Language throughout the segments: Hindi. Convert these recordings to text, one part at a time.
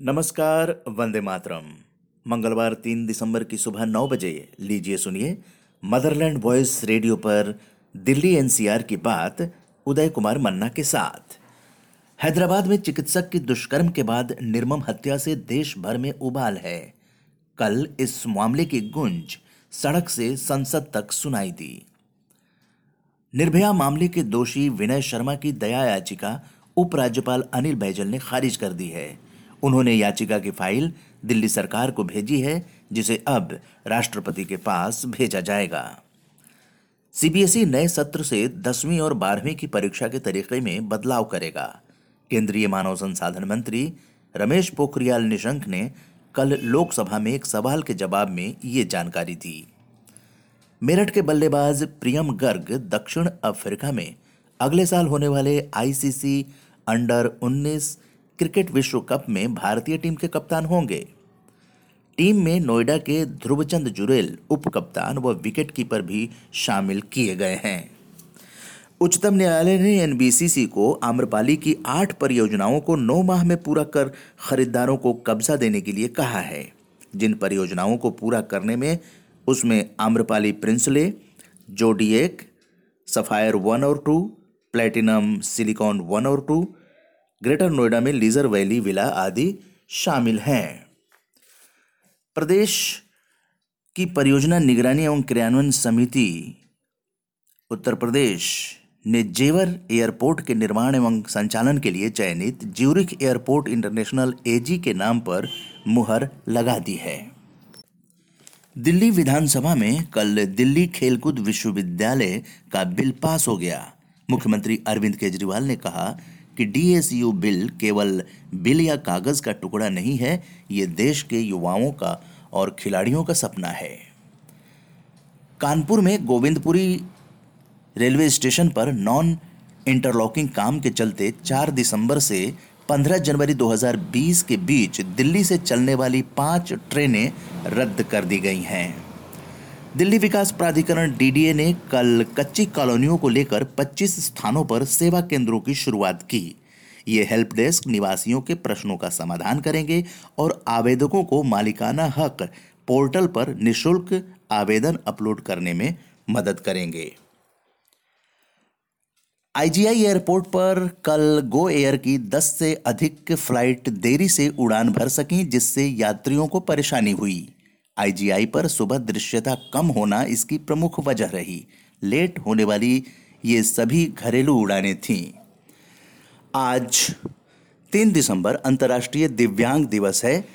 नमस्कार, वंदे मातरम। मंगलवार तीन दिसंबर की सुबह नौ बजे, लीजिए सुनिए मदरलैंड वॉइस रेडियो पर दिल्ली एनसीआर की बात उदय कुमार मन्ना के साथ। हैदराबाद में चिकित्सक की दुष्कर्म के बाद निर्मम हत्या से देश भर में उबाल है। कल इस मामले की गुंज सड़क से संसद तक सुनाई दी। निर्भया मामले के दोषी विनय शर्मा की दया याचिका उपराज्यपाल अनिल बैजल ने खारिज कर दी है। उन्होंने याचिका की फ़ाइल दिल्ली सरकार को भेजी है, जिसे अब राष्ट्रपति के पास भेजा जाएगा। सीबीएसई नए सत्र से दसवीं और बारहवीं की परीक्षा के तरीके में बदलाव करेगा। केंद्रीय मानव संसाधन मंत्री रमेश पोखरियाल निशंक ने कल लोकसभा में एक सवाल के जवाब में ये जानकारी दी। मेरठ के बल्लेबाज प्रियम गर्ग दक्षिण अफ्रीका में अगले साल होने वाले आईसीसी अंडर 19 क्रिकेट विश्व कप में भारतीय टीम के कप्तान होंगे। टीम में नोएडा के ध्रुवचंद जुरेल उप कप्तान व विकेट कीपर भी शामिल किए गए हैं। उच्चतम न्यायालय ने एनबीसीसी को आम्रपाली की आठ परियोजनाओं को नौ माह में पूरा कर खरीदारों को कब्जा देने के लिए कहा है। जिन परियोजनाओं को पूरा करने में उसमें Amrapali Princely Zodiac Sapphire one और टू, प्लेटिनम सिलिकॉन वन और टू ग्रेटर नोएडा में लीजर वैली विला आदि शामिल हैं। प्रदेश की परियोजना निगरानी एवं क्रियान्वयन समिति, उत्तर प्रदेश ने जेवर एयरपोर्ट के निर्माण एवं संचालन के लिए चयनित ज्यूरिख एयरपोर्ट इंटरनेशनल एजी के नाम पर मुहर लगा दी है। दिल्ली विधानसभा में कल दिल्ली खेलकूद विश्वविद्यालय का बिल पास हो गया। मुख्यमंत्री अरविंद केजरीवाल ने कहा कि डीएसयू बिल केवल बिल या कागज़ का टुकड़ा नहीं है, ये देश के युवाओं का और खिलाड़ियों का सपना है। कानपुर में गोविंदपुरी रेलवे स्टेशन पर नॉन इंटरलॉकिंग काम के चलते 4 दिसंबर से 15 जनवरी 2020 के बीच दिल्ली से चलने वाली पाँच ट्रेनें रद्द कर दी गई हैं। दिल्ली विकास प्राधिकरण डीडीए ने कल कच्ची कॉलोनियों को लेकर 25 स्थानों पर सेवा केंद्रों की शुरुआत की। ये हेल्प डेस्क निवासियों के प्रश्नों का समाधान करेंगे और आवेदकों को मालिकाना हक पोर्टल पर निशुल्क आवेदन अपलोड करने में मदद करेंगे। आईजीआई एयरपोर्ट पर कल गो एयर की 10 से अधिक फ़्लाइट देरी से उड़ान भर सकी, जिससे यात्रियों को परेशानी हुई। आईजीआई पर सुबह दृश्यता कम होना इसकी प्रमुख वजह रही। लेट होने वाली ये सभी घरेलू उड़ानें थीं। आज, तीन दिसंबर, अंतर्राष्ट्रीय दिव्यांग दिवस है।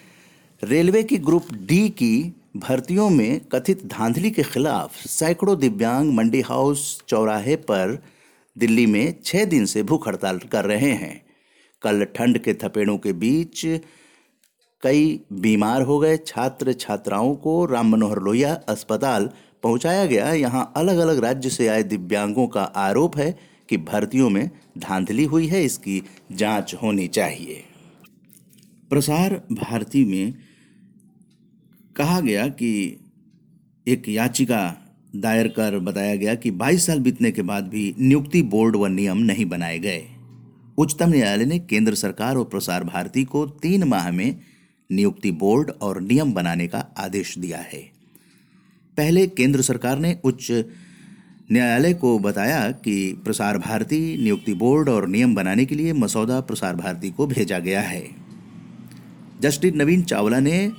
रेलवे की ग्रुप डी की भर्तियों में कथित धांधली के खिलाफ सैकड़ों दिव्यांग मंडी हाउस चौराहे पर दिल्ली में छह दिन से भूख हड़ताल कर रहे हैं। कल ठंड के थपेड़ों के बीच कई बीमार हो गए छात्र छात्राओं को राम मनोहर लोहिया अस्पताल पहुँचाया गया। यहाँ अलग अलग राज्य से आए दिव्यांगों का आरोप है कि भर्तियों में धांधली हुई है, इसकी जाँच होनी चाहिए। प्रसार भारती में कहा गया कि एक याचिका दायर कर बताया गया कि 22 साल बीतने के बाद भी नियुक्ति बोर्ड व नियम नहीं बनाए गए। उच्चतम न्यायालय ने केंद्र सरकार और प्रसार भारती को तीन माह में नियुक्ति बोर्ड और नियम बनाने का आदेश दिया है। पहले केंद्र सरकार ने उच्च न्यायालय को बताया कि प्रसार भारती नियुक्ति बोर्ड और नियम बनाने के लिए मसौदा प्रसार भारती को भेजा गया है। जस्टिस नवीन चावला ने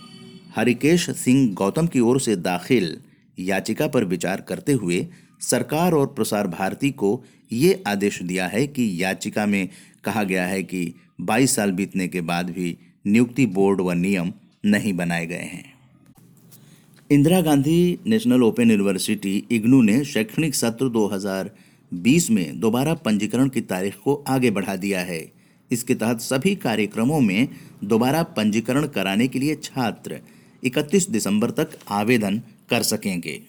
हरिकेश सिंह गौतम की ओर से दाखिल याचिका पर विचार करते हुए सरकार और प्रसार भारती को ये आदेश दिया है कि याचिका में कहा गया है कि 22 साल बीतने के बाद भी नियुक्ति बोर्ड व नियम नहीं बनाए गए हैं। Indira Gandhi National Open University IGNOU ने शैक्षणिक सत्र 2020 में दोबारा पंजीकरण की तारीख को आगे बढ़ा दिया है। इसके तहत सभी कार्यक्रमों में दोबारा पंजीकरण कराने के लिए छात्र 31 दिसंबर तक आवेदन कर सकेंगे।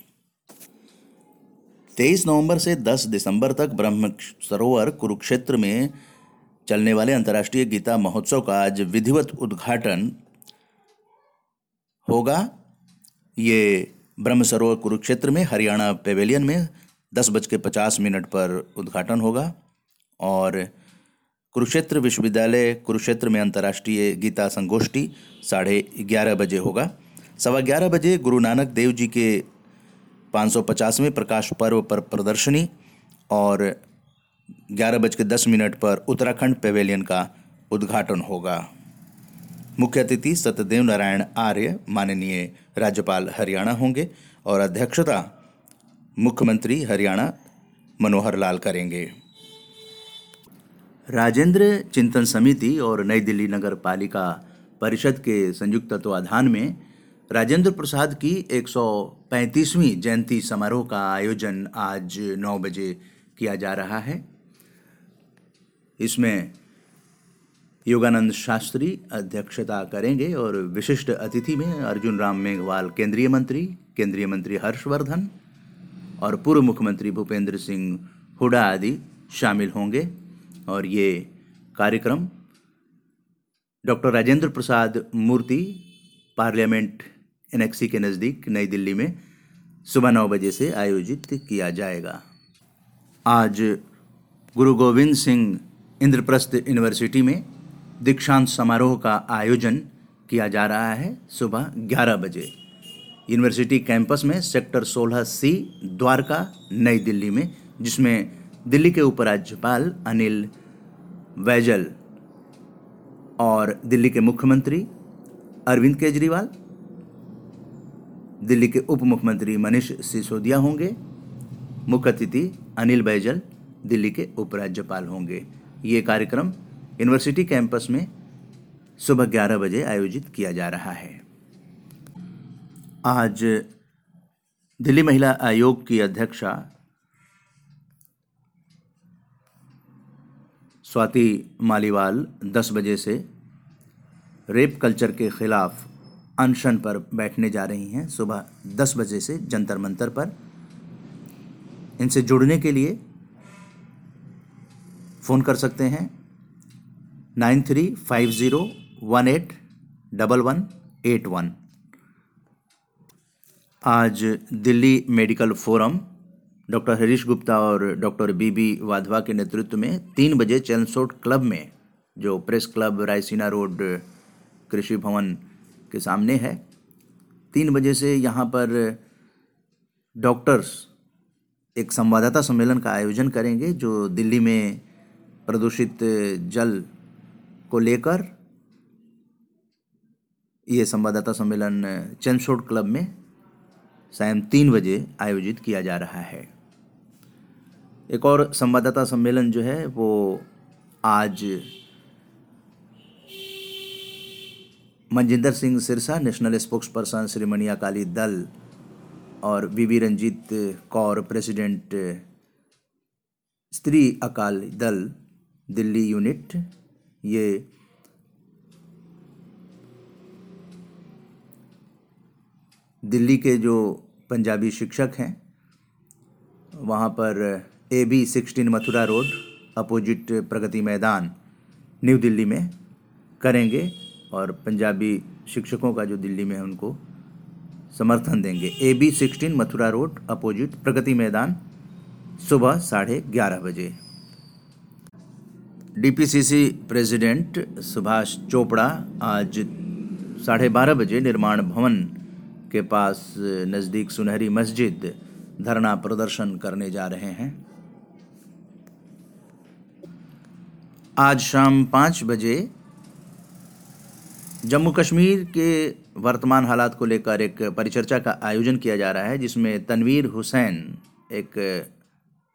23 नवंबर से 10 दिसंबर तक ब्रह्म सरोवर कुरुक्षेत्र में चलने वाले अंतर्राष्ट्रीय गीता महोत्सव का आज विधिवत उद्घाटन होगा। ये ब्रह्म सरोवर कुरुक्षेत्र में, हरियाणा पेवेलियन में दस बज के पचास मिनट पर उद्घाटन होगा और कुरुक्षेत्र विश्वविद्यालय कुरुक्षेत्र में अंतर्राष्ट्रीय गीता संगोष्ठी साढ़े ग्यारह बजे होगा। सवा ग्यारह बजे गुरु नानक देव जी के पाँच सौ पचासवें प्रकाश पर्व पर प्रदर्शनी और ग्यारह बज के दस मिनट पर उत्तराखंड पेवेलियन का उद्घाटन होगा। मुख्य अतिथि सत्यदेव नारायण आर्य, माननीय राज्यपाल हरियाणा होंगे और अध्यक्षता मुख्यमंत्री हरियाणा मनोहर लाल करेंगे। राजेंद्र चिंतन समिति और नई दिल्ली नगर पालिका परिषद के संयुक्त तत्वाधान में राजेंद्र प्रसाद की 135वीं जयंती समारोह का आयोजन आज 9 बजे किया जा रहा है। इसमें योगानंद शास्त्री अध्यक्षता करेंगे और विशिष्ट अतिथि में अर्जुन राम मेघवाल, केंद्रीय मंत्री केंद्रीय मंत्री हर्षवर्धन और पूर्व मुख्यमंत्री भूपेंद्र सिंह हुडा आदि शामिल होंगे। और ये कार्यक्रम डॉक्टर राजेंद्र प्रसाद मूर्ति पार्लियामेंट एनएक्सी के नज़दीक नई दिल्ली में सुबह नौ बजे से आयोजित किया जाएगा। आज गुरु गोविंद सिंह इंद्रप्रस्थ यूनिवर्सिटी में दीक्षांत समारोह का आयोजन किया जा रहा है सुबह 11 बजे। यूनिवर्सिटी कैंपस में सेक्टर 16 सी द्वारका, नई दिल्ली में, जिसमें दिल्ली के उपराज्यपाल अनिल वैजल और दिल्ली के मुख्यमंत्री अरविंद केजरीवाल, दिल्ली के उप मुख्यमंत्री मनीष सिसोदिया होंगे, मुख्य अतिथि अनिल बैजल दिल्ली के उपराज्यपाल होंगे। ये कार्यक्रम यूनिवर्सिटी कैंपस में सुबह 11 बजे आयोजित किया जा रहा है। आज दिल्ली महिला आयोग की अध्यक्षा स्वाति मालीवाल 10 बजे से रेप कल्चर के खिलाफ अनशन पर बैठने जा रही हैं। सुबह 10 बजे से जंतर मंतर पर। इनसे जुड़ने के लिए फ़ोन कर सकते हैं। Nine three five zero one eight double one eight one. आज Delhi Medical Forum, doctor Harish Gupta और डॉक्टर बी बी वाधवा के नेतृत्व में तीन बजे चैनसोट क्लब में, जो प्रेस क्लब रायसीना रोड, कृषि भवन के सामने है, तीन बजे से यहाँ पर डॉक्टर्स एक संवाददाता सम्मेलन का आयोजन करेंगे, जो दिल्ली में प्रदूषित जल को लेकर ये संवाददाता सम्मेलन चंदसोट क्लब में सायं तीन बजे आयोजित किया जा रहा है। एक और संवाददाता सम्मेलन जो है, वो आज Manjinder Singh Sirsa, national spokesperson Shiromani Akali Dal और बीबी रंजीत कौर, प्रेसिडेंट, स्त्री अकाली दल दिल्ली यूनिट, ये दिल्ली के जो पंजाबी शिक्षक हैं, वहाँ पर A B sixteen Mathura Road, opposite Pragati Maidan, New Delhi में करेंगे और पंजाबी शिक्षकों का जो दिल्ली में है, उनको समर्थन देंगे। A B sixteen Mathura Road, opposite Pragati Maidan, सुबह साढ़े ग्यारह बजे। डीपीसीसी प्रेसिडेंट सुभाष चोपड़ा आज साढ़े बारह बजे निर्माण भवन के पास नज़दीक सुनहरी मस्जिद धरना प्रदर्शन करने जा रहे हैं। आज शाम पाँच बजे जम्मू कश्मीर के वर्तमान हालात को लेकर एक परिचर्चा का आयोजन किया जा रहा है, जिसमें तनवीर हुसैन एक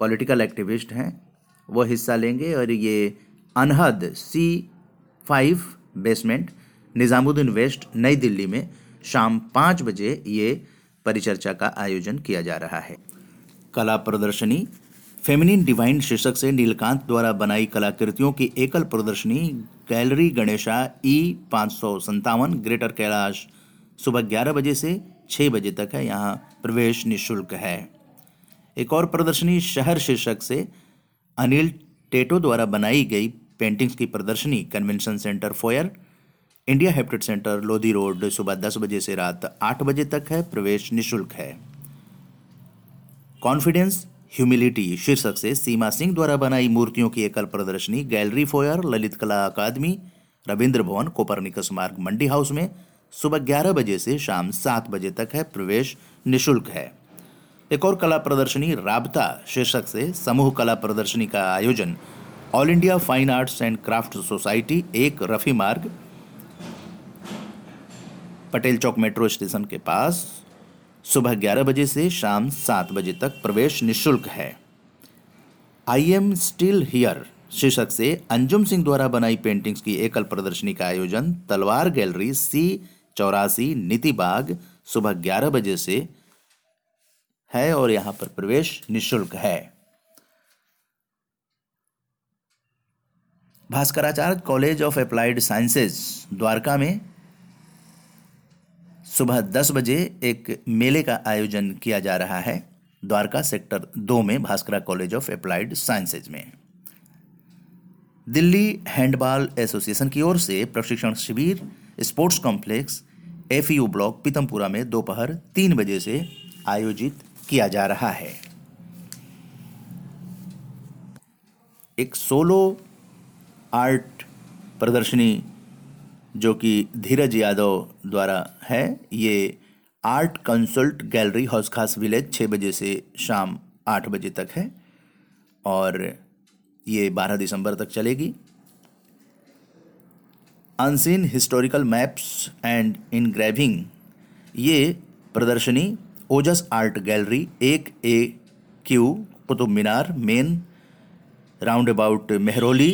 पॉलिटिकल एक्टिविस्ट हैं। वो हिस्सा लेंगे और ये Anhad C five basement, Nizamuddin West, नई दिल्ली में शाम पाँच बजे ये परिचर्चा का आयोजन किया जा रहा है। कला प्रदर्शनी, फेमिनिन डिवाइन शीर्षक से नीलकांत द्वारा बनाई कलाकृतियों की एकल प्रदर्शनी, गैलरी गणेशा ई पाँच सौ संतावन ग्रेटर कैलाश सुबह ग्यारह बजे से छः बजे तक है, यहाँ प्रवेश निःशुल्क है। एक और प्रदर्शनी शहर शीर्षक से अनिल टेटो द्वारा बनाई गई पेंटिंग्स की प्रदर्शनी Convention Centre Foyer India Habitat Centre Lodhi Road, सुबह दस बजे से रात आठ बजे तक है, प्रवेश निशुल्क है। कॉन्फिडेंस ह्यूमिलिटी शीर्षक से सीमा सिंह द्वारा बनाई मूर्तियों की एकल प्रदर्शनी गैलरी फोयर ललित कला अकादमी रविंद्र भवन, कोपरनिकस मार्ग, मंडी हाउस में सुबह 11 बजे से शाम सात बजे तक है, प्रवेश निशुल्क है। एक और कला प्रदर्शनी, राबता, शीर्षक से समूह कला प्रदर्शनी का आयोजन All India Fine Arts and Craft Society एक रफी मार्ग, पटेल चौक मेट्रो स्टेशन के पास, सुबह 11 बजे से शाम 7 बजे तक प्रवेश निशुल्क है। आई एम स्टिल हियर शीर्षक से अंजुम सिंह द्वारा बनाई पेंटिंग्स की एकल प्रदर्शनी का आयोजन, तलवार गैलरी सी चौरासी नीति बाग, सुबह 11 बजे से है और यहाँ पर प्रवेश निशुल्क है। Bhaskaracharya College of Applied Sciences Dwarka में सुबह दस बजे एक मेले का आयोजन किया जा रहा है। द्वारका सेक्टर दो में Bhaskara College of Applied Sciences में। दिल्ली हैंडबॉल एसोसिएशन की ओर से प्रशिक्षण शिविर, sports complex F block, Pitampura में दोपहर तीन बजे से आयोजित किया जा रहा है। एक सोलो आर्ट प्रदर्शनी जो कि धीरज यादव द्वारा है, ये Art Consult Gallery Hauz Khas Village छः बजे से शाम आठ बजे तक है और ये बारह दिसंबर तक चलेगी। Unseen historical maps and engraving ये प्रदर्शनी ओजस आर्ट गैलरी एक A Q Qutub Minar main roundabout Mehrauli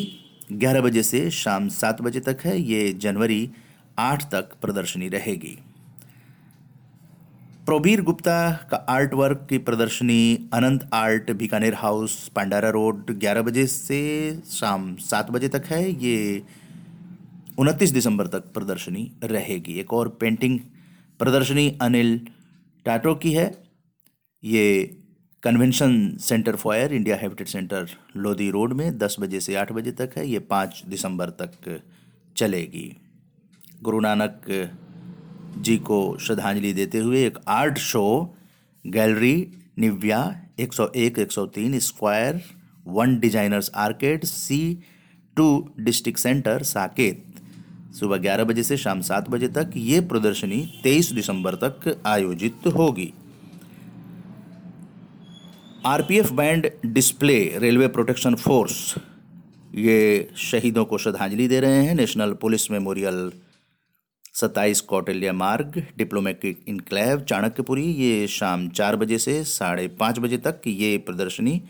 ग्यारह बजे से शाम सात बजे तक है। ये जनवरी आठ तक प्रदर्शनी रहेगी। प्रोबीर गुप्ता का आर्ट वर्क की प्रदर्शनी Anant Art, Bikaner House, Pandara Road, ग्यारह बजे से शाम सात बजे तक है। ये उनतीस दिसंबर तक प्रदर्शनी रहेगी। एक और पेंटिंग प्रदर्शनी अनिल टाटो की है। ये Convention Centre Foyer India Habitat Centre Lodhi Road में 10 बजे से 8 बजे तक है। ये 5 दिसंबर तक चलेगी। गुरु नानक जी को श्रद्धांजलि देते हुए एक art show gallery Nivya 101 103 Square One Designers Arcade C two District Centre Saket सुबह 11 बजे से शाम 7 बजे तक ये प्रदर्शनी 23 दिसंबर तक आयोजित होगी। RPF band display Railway Protection Force, ये शहीदों को श्रद्धांजलि दे रहे हैं। नेशनल पुलिस मेमोरियल सत्ताईस कौटिल्य मार्ग, डिप्लोमेटिक इनक्लेव, चाणक्यपुरी, ये शाम चार बजे से साढ़े पाँच बजे तक ये प्रदर्शनी।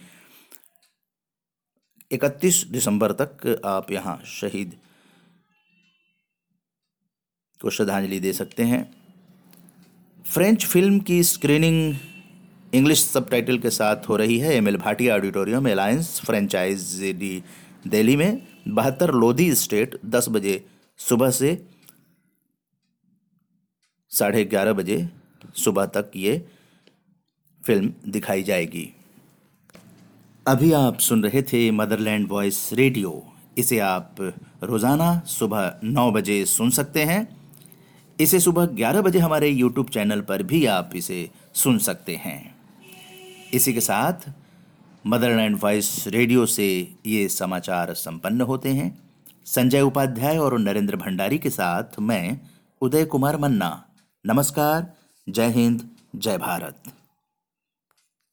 इकतीस दिसंबर तक आप यहाँ शहीद को श्रद्धांजलि दे सकते हैं। फ्रेंच फ़िल्म की स्क्रीनिंग इंग्लिश सबटाइटल के साथ हो रही है M L Bhatia Auditorium Alliance Française de Delhi में। बहत्तर लोधी स्टेट दस बजे सुबह से साढ़े ग्यारह बजे सुबह तक ये फ़िल्म दिखाई जाएगी। अभी आप सुन रहे थे मदरलैंड वॉइस रेडियो इसे आप रोज़ाना सुबह नौ बजे सुन सकते हैं। इसे सुबह ग्यारह बजे हमारे यूट्यूब चैनल पर भी आप इसे सुन सकते हैं। इसी के साथ मदर एंड वॉइस रेडियो से ये समाचार संपन्न होते हैं। संजय उपाध्याय और नरेंद्र भंडारी के साथ मैं उदय कुमार मन्ना। नमस्कार, जय हिंद, जय भारत।